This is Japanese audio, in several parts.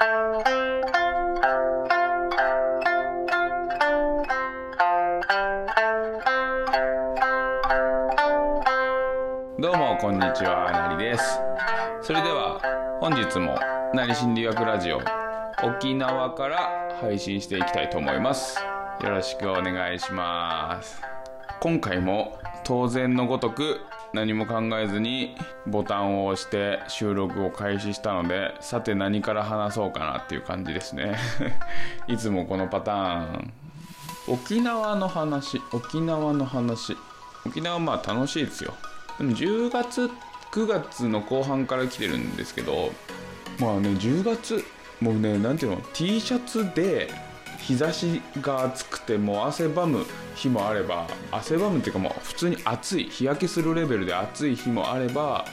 どうもこんにちはなりです。それでは本日もなり心理学ラジオ沖縄から配信していきたいと思います。よろしくお願いします。今回も当然のごとく何も考えずにボタンを押して収録を開始したのでさて何から話そうかなっていう感じですね。いつもこのパターン。沖縄の話。沖縄の話。沖縄まあ楽しいですよ。でも10月9月の後半から来てるんですけどまあね10月もうね何ていうの T シャツで日差しが暑くてもう汗ばむ日もあれば汗ばむっていうかもう普通に暑い日焼けするレベルで暑い日もあれば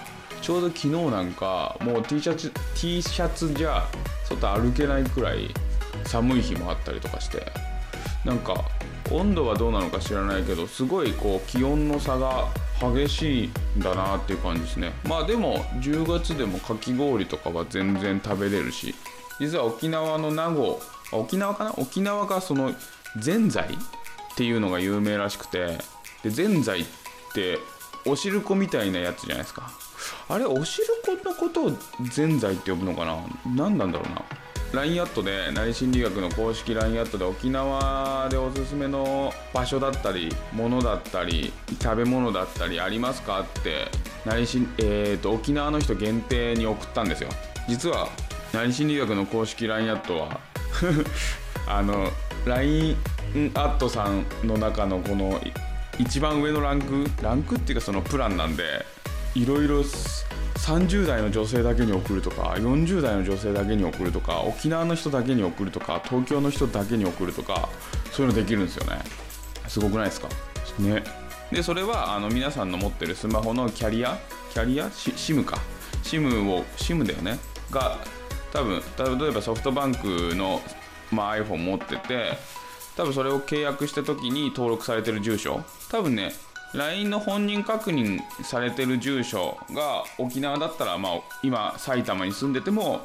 ちょうど昨日なんかもう T シャツ T シャツじゃ外歩けないくらい寒い日もあったりとかしてなんか温度はどうなのか知らないけどすごいこう気温の差が激しいんだなっていう感じですね。まあでも10月でもかき氷とかは全然食べれるし実は沖縄の名護沖縄かな？沖縄がそのぜんざいっていうのが有名らしくてでぜんざいっておしるこみたいなやつじゃないですか。あれおしるこのことをぜんざいって呼ぶのかな？何なんだろうな。LINE アットで内心理学の公式 LINE アットで沖縄でおすすめの場所だったり物だったり食べ物だったりありますかって内心、えーと、沖縄の人限定に送ったんですよ。実は内心理学の公式 LINE アットはあの LINE アットさんの中のこの一番上のランクランクっていうかそのプランなんでいろいろ30代の女性だけに送るとか40代の女性だけに送るとか沖縄の人だけに送るとか東京の人だけに送るとかそういうのできるんですよね。すごくないですか？ね。でそれはあの皆さんの持ってるスマホのキャリアキャリア？シ SIM か。SIM を SIM だよね。が多分例えばソフトバンクの、まあ、iPhone 持ってて多分それを契約した時に登録されてる住所。多分ね LINE の本人確認されてる住所が沖縄だったら、まあ、今埼玉に住んでても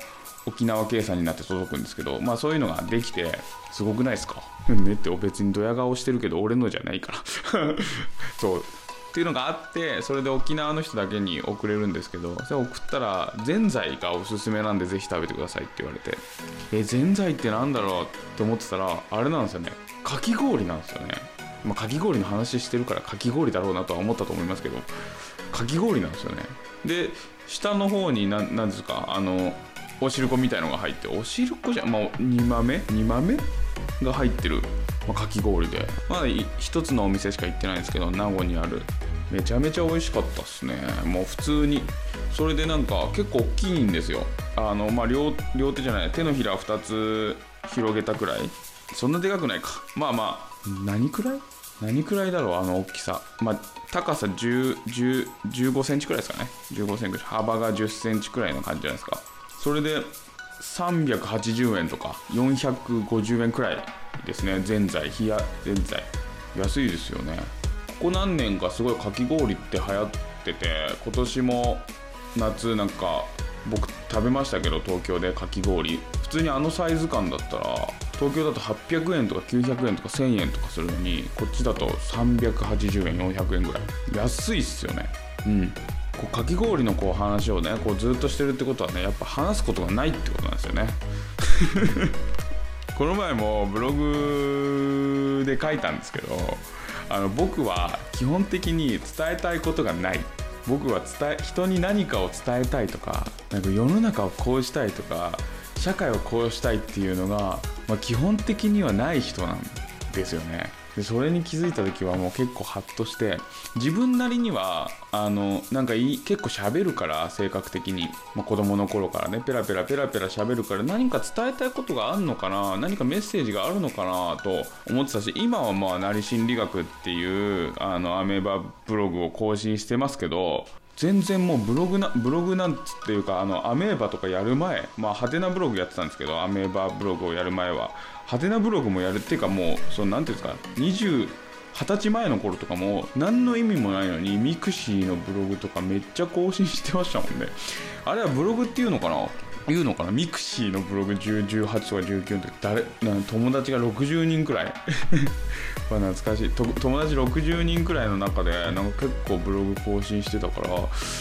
沖縄計算になって届くんですけど、まあ、そういうのができてすごくないですか？ねって別にドヤ顔してるけど俺のじゃないから。そう。っていうのがあってそれで沖縄の人だけに送れるんですけどそれ送ったらぜんざいがおすすめなんでぜひ食べてくださいって言われて。えぜんざいってなんだろうって思ってたらあれなんですよね。かき氷なんですよね。まあ、かき氷の話してるからかき氷だろうなとは思ったと思いますけどかき氷なんですよね。で下の方に何ですかあのおしるこみたいのが入っておしるこじゃんまあ2豆？2豆が入ってる、まあ、かき氷で。まだ一つのお店しか行ってないんですけど名護にある。めちゃめちゃ美味しかったっすね。もう普通に。それでなんか結構大きいんですよ。あのまあ両両手じゃない手のひら2つ広げたくらい。そんなでかくないか。まあまあ何くらい？何くらいだろうあの大きさ。まあ高さ1 0 1 5センチくらいですかね。15センチ幅が10センチくらいの感じじゃないですか。それで380円とか450円くらいですね。ぜんざい冷やぜんざい。安いですよね。ここ何年かすごいかき氷って流行ってて今年も夏なんか僕食べましたけど東京でかき氷。普通にあのサイズ感だったら東京だと800円とか900円とか1000円とかするのにこっちだと380円400円ぐらい。安いっすよね。うん。こうかき氷のこう話をねこうずっとしてるってことはねやっぱ話すことがないってことなんですよね この前もブログで書いたんですけどあの僕は基本的に伝えたいことがない僕は伝え人に何かを伝えたいとかなんか世の中をこうしたいとか社会をこうしたいっていうのが、まあ、基本的にはない人なんですよね。でそれに気づいた時はもう結構ハッとして自分なりにはあのなんかいい結構喋るから性格的に、まあ、子供の頃からねペラペラペラペラ喋るから何か伝えたいことがあるのかな何かメッセージがあるのかなと思ってたし今はまあなり心理学っていうあのアメーバブログを更新してますけど全然もうブログなブログなんつっていうかあのアメーバとかやる前まあ派手なブログやってたんですけどアメーバブログをやる前は。派手なブログもやるっていうかもうそのなんていうんですか20 20歳前の頃とかも何の意味もないのにミクシーのブログとかめっちゃ更新してましたもんね。あれはブログっていうのかな？言うのかな？ミクシーのブログ18とか19の時誰友達が60人くらい。懐かしい。友達60人くらいの中でなんか結構ブログ更新してたから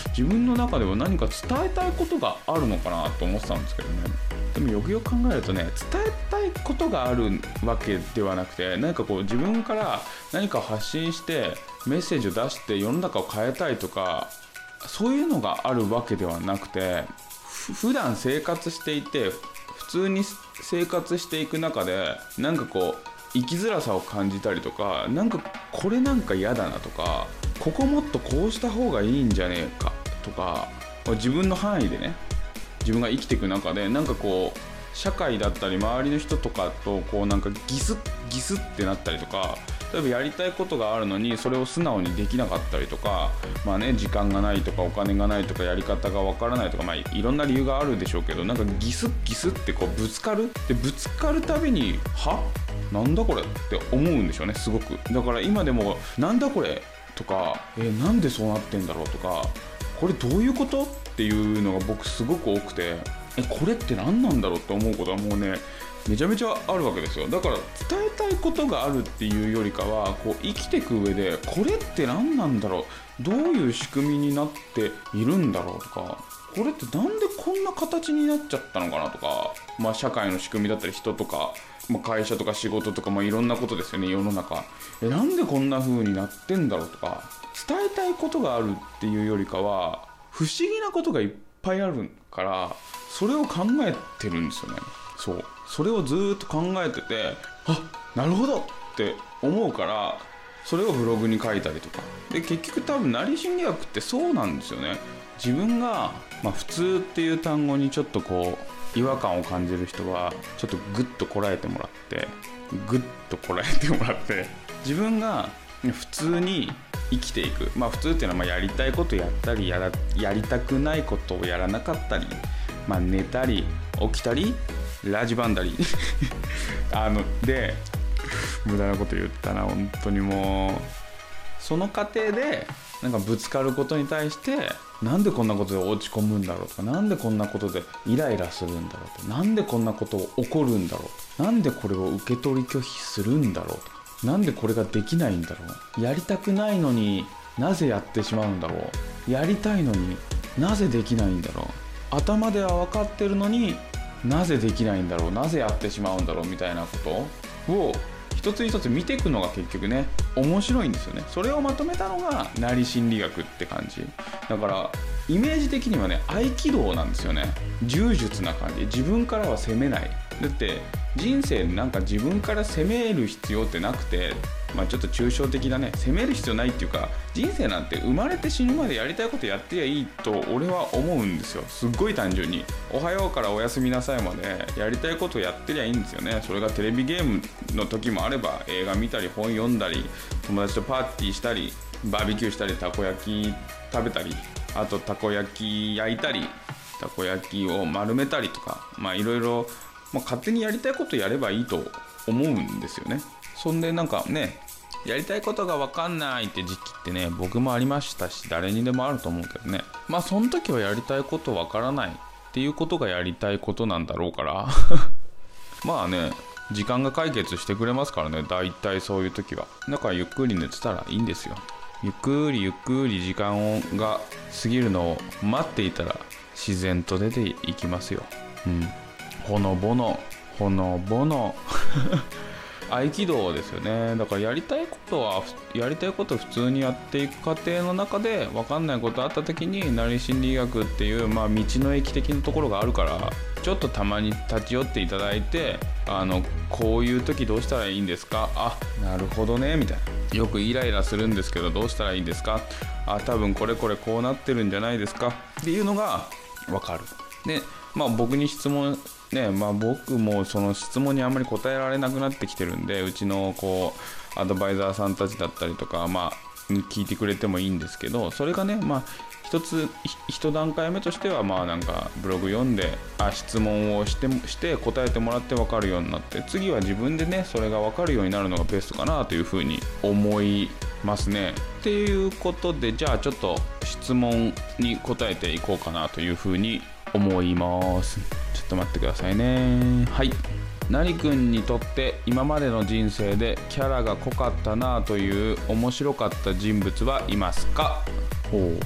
自分の中では何か伝えたいことがあるのかなと思ってたんですけどね。でもよくよく考えるとね伝えたいことがあるわけではなくて何かこう自分から何か発信してメッセージを出して世の中を変えたいとかそういうのがあるわけではなくて普段生活していて普通に生活していく中でなんかこう生きづらさを感じたりとかなんかこれなんか嫌だなとかここもっとこうした方がいいんじゃねえかとか自分の範囲でね自分が生きていく中でなんかこう社会だったり周りの人とかとこうなんかギスギスってなったりとか例えばやりたいことがあるのにそれを素直にできなかったりとかまあね時間がないとかお金がないとかやり方がわからないとかまあいろんな理由があるでしょうけどなんかギスッギスってこうぶつかる？でぶつかるたびには？なんだこれって思うんでしょうねすごく。だから今でもなんだこれとかえー、なんでそうなってんだろうとかこれどういうこと？っていうのが僕すごく多くて。えこれって何なんだろうって思うことはもうねめちゃめちゃあるわけですよ。だから伝えたいことがあるっていうよりかはこう生きていく上でこれって何なんだろう？どういう仕組みになっているんだろうとかこれってなんでこんな形になっちゃったのかなとか、まあ、社会の仕組みだったり人とか、まあ、会社とか仕事とか、まあ、いろんなことですよね世の中。えなんでこんな風になってんだろうとか伝えたいことがあるっていうよりかは不思議なことがいっぱいぱいあるからそれを考えてるんですよね。そう。それをずっと考えててあなるほどって思うからそれをブログに書いたりとか。で結局多分成心理学ってそうなんですよね。自分が、まあ、普通っていう単語にちょっとこう違和感を感じる人はちょっとグッとこらえてもらってグッとこらえてもらって自分が普通に生きていく。まあ普通っていうのはまやりたいことやったりやらやりたくないことをやらなかったり、まあ、寝たり起きたりラジバンダリ あので無駄なこと言ったな本当にもう。その過程でなんかぶつかることに対してなんでこんなことで落ち込むんだろうとかなんでこんなことでイライラするんだろうとなんでこんなことを起こるんだろうなんでこれを受け取り拒否するんだろうとか。なんでこれができないんだろう？やりたくないのになぜやってしまうんだろう？やりたいのになぜできないんだろう？頭では分かってるのになぜできないんだろう？なぜやってしまうんだろう？みたいなことを一つ一つ見ていくのが結局ね面白いんですよね。それをまとめたのが成心理学って感じ。だからイメージ的にはね合気道なんですよね。柔術な感じ。自分からは攻めない。だって人生なんか自分から攻める必要ってなくてまあ、ちょっと抽象的だね。責める必要ないっていうか人生なんて生まれて死ぬまでやりたいことやってりゃいいと俺は思うんですよ。すっごい単純に。おはようからおやすみなさいまでやりたいことやってりゃいいんですよね。それがテレビゲームの時もあれば映画見たり本読んだり友達とパーティーしたりバーベキューしたりたこ焼き食べたりあとたこ焼き焼いたりたこ焼きを丸めたりとかまあいろいろま勝手にやりたいことやればいいと思うんですよね。そんでなんかねやりたいことが分かんないって時期ってね僕もありましたし誰にでもあると思うけどね。まあその時はやりたいこと分からないっていうことがやりたいことなんだろうから。まあね時間が解決してくれますからね大体そういう時は。だからゆっくり寝てたらいいんですよ。ゆっくりゆっくり時間が過ぎるのを待っていたら自然と出ていきますよ。うん。ほのぼのほのぼの。合気道ですよね。だからやりたいことはやりたいこと普通にやっていく過程の中で分かんないことあった時に成心理学っていう、まあ、道の駅的なところがあるからちょっとたまに立ち寄っていただいてあのこういう時どうしたらいいんですか？あなるほどねみたいな。よくイライラするんですけどどうしたらいいんですか？あ多分これこれこうなってるんじゃないですか？っていうのが分かる。でまあ僕に質問ねまあ、僕もその質問にあんまり答えられなくなってきてるんでうちのこうアドバイザーさんたちだったりとか、まあ、聞いてくれてもいいんですけどそれがね、まあ、一つ一段階目としてはまあなんかブログ読んであ質問をしてして答えてもらって分かるようになって次は自分でねそれが分かるようになるのがベストかなというふうに思いますね。っていうことでじゃあちょっと質問に答えていこうかなというふうに思います。ちょっと待ってくださいね。はい。なりくんにとって今までの人生でキャラが濃かったなという面白かった人物はいますか？ほう。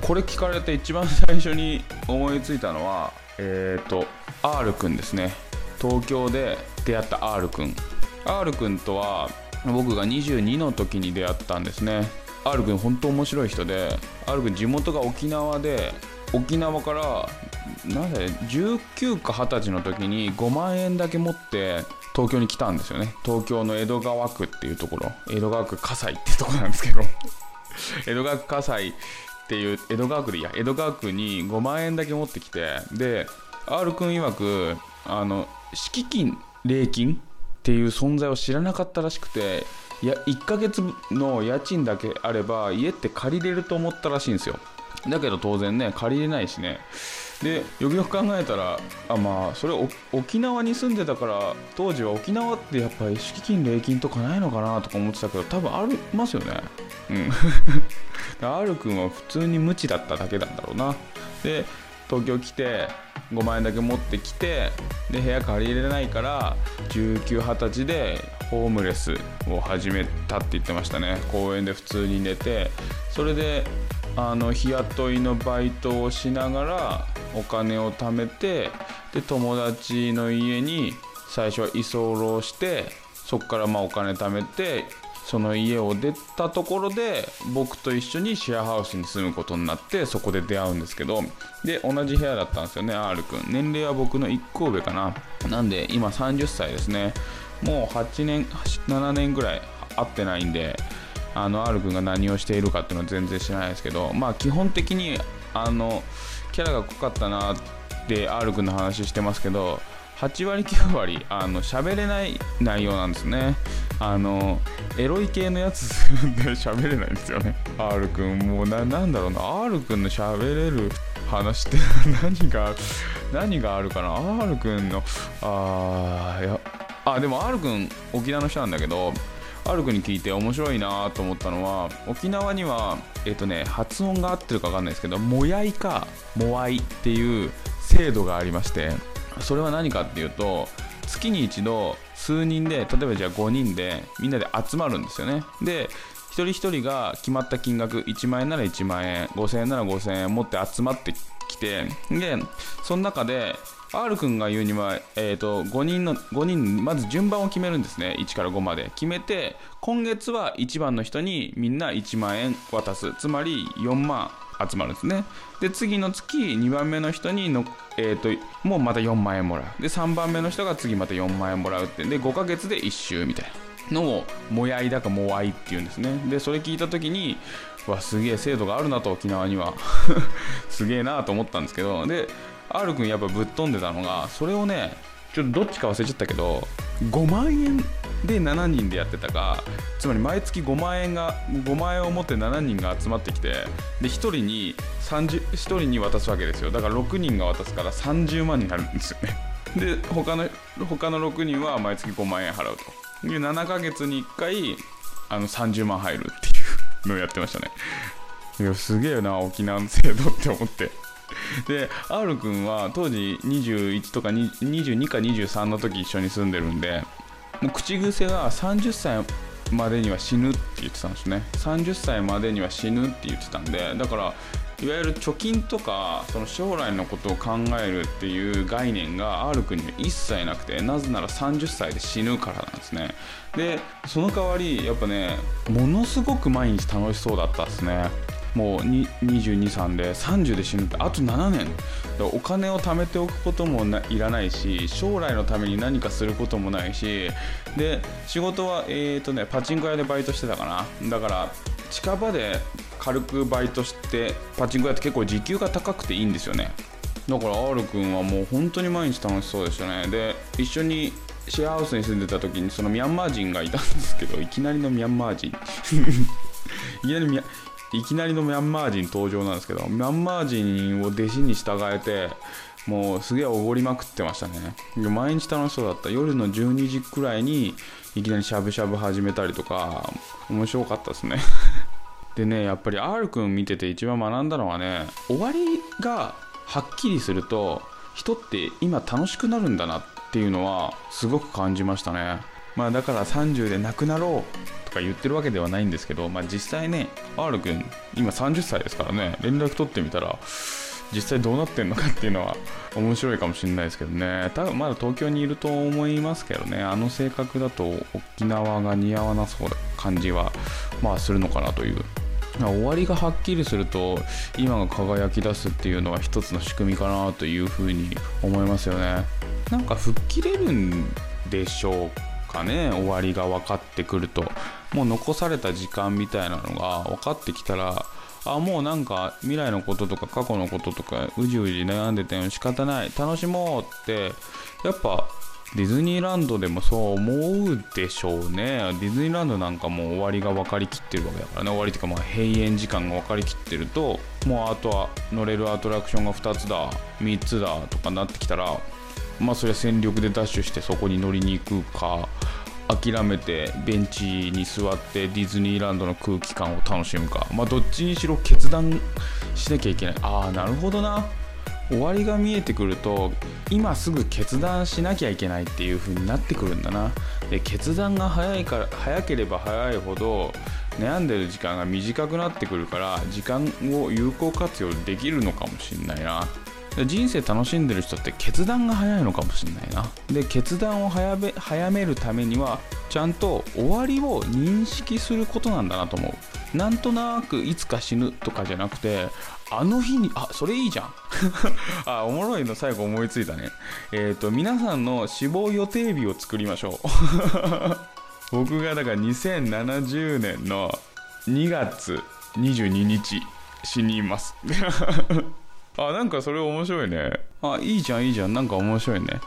これ聞かれて一番最初に思いついたのはえっ、ー、と R くんですね。東京で出会った R くん R くんとは僕が22の時に出会ったんですね。R くん本当面白い人で R くん地元が沖縄で沖縄からなんで19か20歳の時に5万円だけ持って東京に来たんですよね。東京の江戸川区っていうところ。江戸川区葛西っていうところなんですけど。江戸川区葛西っていう江戸川区でいいや。江戸川区に5万円だけ持ってきてで R 君曰くあの敷金礼金っていう存在を知らなかったらしくていや1ヶ月の家賃だけあれば家って借りれると思ったらしいんですよ。だけど当然ね借りれないしね。でよくよく考えたらあまあそれ沖縄に住んでたから当時は沖縄ってやっぱり敷金礼金とかないのかなとか思ってたけど多分ありますよね。うん。R 君は普通に無知だっただけなんだろうな。で東京来て5万円だけ持ってきてで部屋借りれないから1920歳でホームレスを始めたって言ってましたね。公園で普通に寝て。それであの日雇いのバイトをしながらお金を貯めてで友達の家に最初は居候してそこからまあお金貯めてその家を出たところで僕と一緒にシェアハウスに住むことになってそこで出会うんですけどで同じ部屋だったんですよね R 君。年齢は僕の1個上かな。なんで今30歳ですね。もう8年7年ぐらい会ってないんであの R 君が何をしているかっていうのは全然知らないですけどまあ基本的にあのキャラが濃かったなって R 君の話してますけど8割9割あの喋れない内容なんですね。あのエロい系のやつで 喋れないんですよね。R 君もうななんだろうな。R 君の喋れる話って 何が何があるかな。R 君のあーいやあでも R 君沖縄の人なんだけど R 君に聞いて面白いなと思ったのは沖縄にはえっ、ー、とね発音が合ってるか分かんないですけどもやいかもわいっていう制度がありましてそれは何かっていうと月に一度数人で例えばじゃあ5人でみんなで集まるんですよね。で一人一人が決まった金額1万円なら1万円5000円なら5000円持って集まってきてでその中で R 君が言うには、えーと、5人の5人まず順番を決めるんですね。1から5まで。決めて今月は1番の人にみんな1万円渡す。つまり4万集まるんですね。で次の月2番目の人にの、えーと、もうまた4万円もらう。で3番目の人が次また4万円もらうってで5ヶ月で1周みたいなのをもやいだかもわいっていうんですね。でそれ聞いた時にわすげえ制度があるなと沖縄には。すげえなと思ったんですけど。で R 君やっぱぶっ飛んでたのがそれをねちょっとどっちか忘れちゃったけど5万円で7人でやってたかつまり毎月5万円が5万円を持って7人が集まってきてで1人に1人に渡すわけですよ。だから6人が渡すから30万になるんですよね。で他の他の6人は毎月5万円払うと。で7ヶ月に1回あの30万入るっていうのをやってましたね。いやすげえな沖縄の制度って思って。で R 君は当時21とか22か23の時一緒に住んでるんでもう口癖が30歳までには死ぬって言ってたんですね。30歳までには死ぬって言ってたんでだからいわゆる貯金とかその将来のことを考えるっていう概念が R 君には一切なくてなぜなら30歳で死ぬからなんですね。でその代わりやっぱねものすごく毎日楽しそうだったですね。もう223で30で死ぬってあと7年お金を貯めておくこともいらないし将来のために何かすることもないし。で仕事はえ、ー、とねパチンコ屋でバイトしてたかな。だから近場で軽くバイトしてパチンコ屋って結構時給が高くていいんですよね。だから R 君はもう本当に毎日楽しそうでしたね。で一緒にシェアハウスに住んでた時にそのミャンマー人がいたんですけどいきなりのミャンマー人。いきなりミャいきなりのミャンマー人登場なんですけどミャンマー人を弟子に従えてもうすげえおごりまくってましたね。毎日楽しそうだった。夜の12時くらいにいきなりしゃぶしゃぶ始めたりとか面白かったですね。でねやっぱり R 君見てて一番学んだのはね終わりがはっきりすると人って今楽しくなるんだなっていうのはすごく感じましたね。まあだから30で亡くなろうとか言ってるわけではないんですけど、まあ、実際ね R 君今30歳ですからね連絡取ってみたら実際どうなってんのかっていうのは 面白いかもしれないですけどね。多分まだ東京にいると思いますけどねあの性格だと沖縄が似合わなそうな感じはまあするのかなという。終わりがはっきりすると今が輝き出すっていうのは一つの仕組みかなというふうに思いますよね。なんか吹っ切れるんでしょうかね終わりが分かってくると。もう残された時間みたいなのが分かってきたらあもうなんか未来のこととか過去のこととかうじうじ悩んでても仕方ない。楽しもうってやっぱディズニーランドでもそう思うでしょうね。ディズニーランドなんかもう終わりが分かりきってるわけだからね。終わりっていうかまあ閉園時間が分かりきってるともうあとは乗れるアトラクションが2つだ3つだとかなってきたらまあそれは全力でダッシュしてそこに乗りに行くか諦めてベンチに座ってディズニーランドの空気感を楽しむか。まあどっちにしろ決断しなきゃいけない。ああなるほどな。終わりが見えてくると今すぐ決断しなきゃいけないっていう風になってくるんだな。で決断が早いから早ければ早いほど悩んでる時間が短くなってくるから時間を有効活用できるのかもしんないな。人生楽しんでる人って決断が早いのかもしれないな。で決断を早め早めるためにはちゃんと終わりを認識することなんだなと思う。なんとなくいつか死ぬとかじゃなくてあの日にあそれいいじゃん。あおもろいの最後思いついたね。えっ、ー、と皆さんの死亡予定日を作りましょう。僕がだから2070年の2月22日死にます。あなんかそれ面白いね。あいいじゃんいいじゃん。なんか面白いね。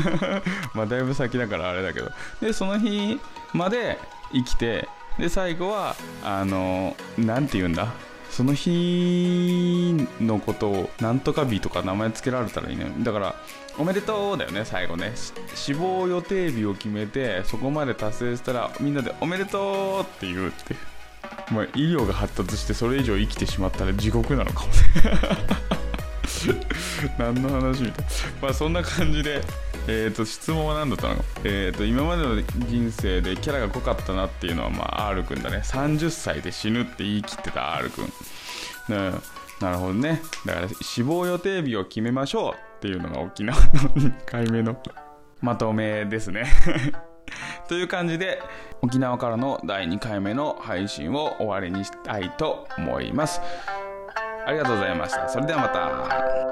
まあだいぶ先だからあれだけど。でその日まで生きてで最後はあの何て言うんだ？その日のことをなんとか日とか名前付けられたらいいねだからおめでとうだよね最後ね。死亡予定日を決めてそこまで達成したらみんなでおめでとうって言うってまあ、医療が発達してそれ以上生きてしまったら地獄なのかもね。何の話みたいまあそんな感じで えーと、質問は何だったの、えーと、今までの人生でキャラが濃かったなっていうのは、まあ、R 君だね。30歳で死ぬって言い切ってた R 君、ね、なるほどね。だから死亡予定日を決めましょうっていうのが沖縄の2回目のまとめですね。という感じで沖縄からの第2回目の配信を終わりにしたいと思います。ありがとうございました。それではまた。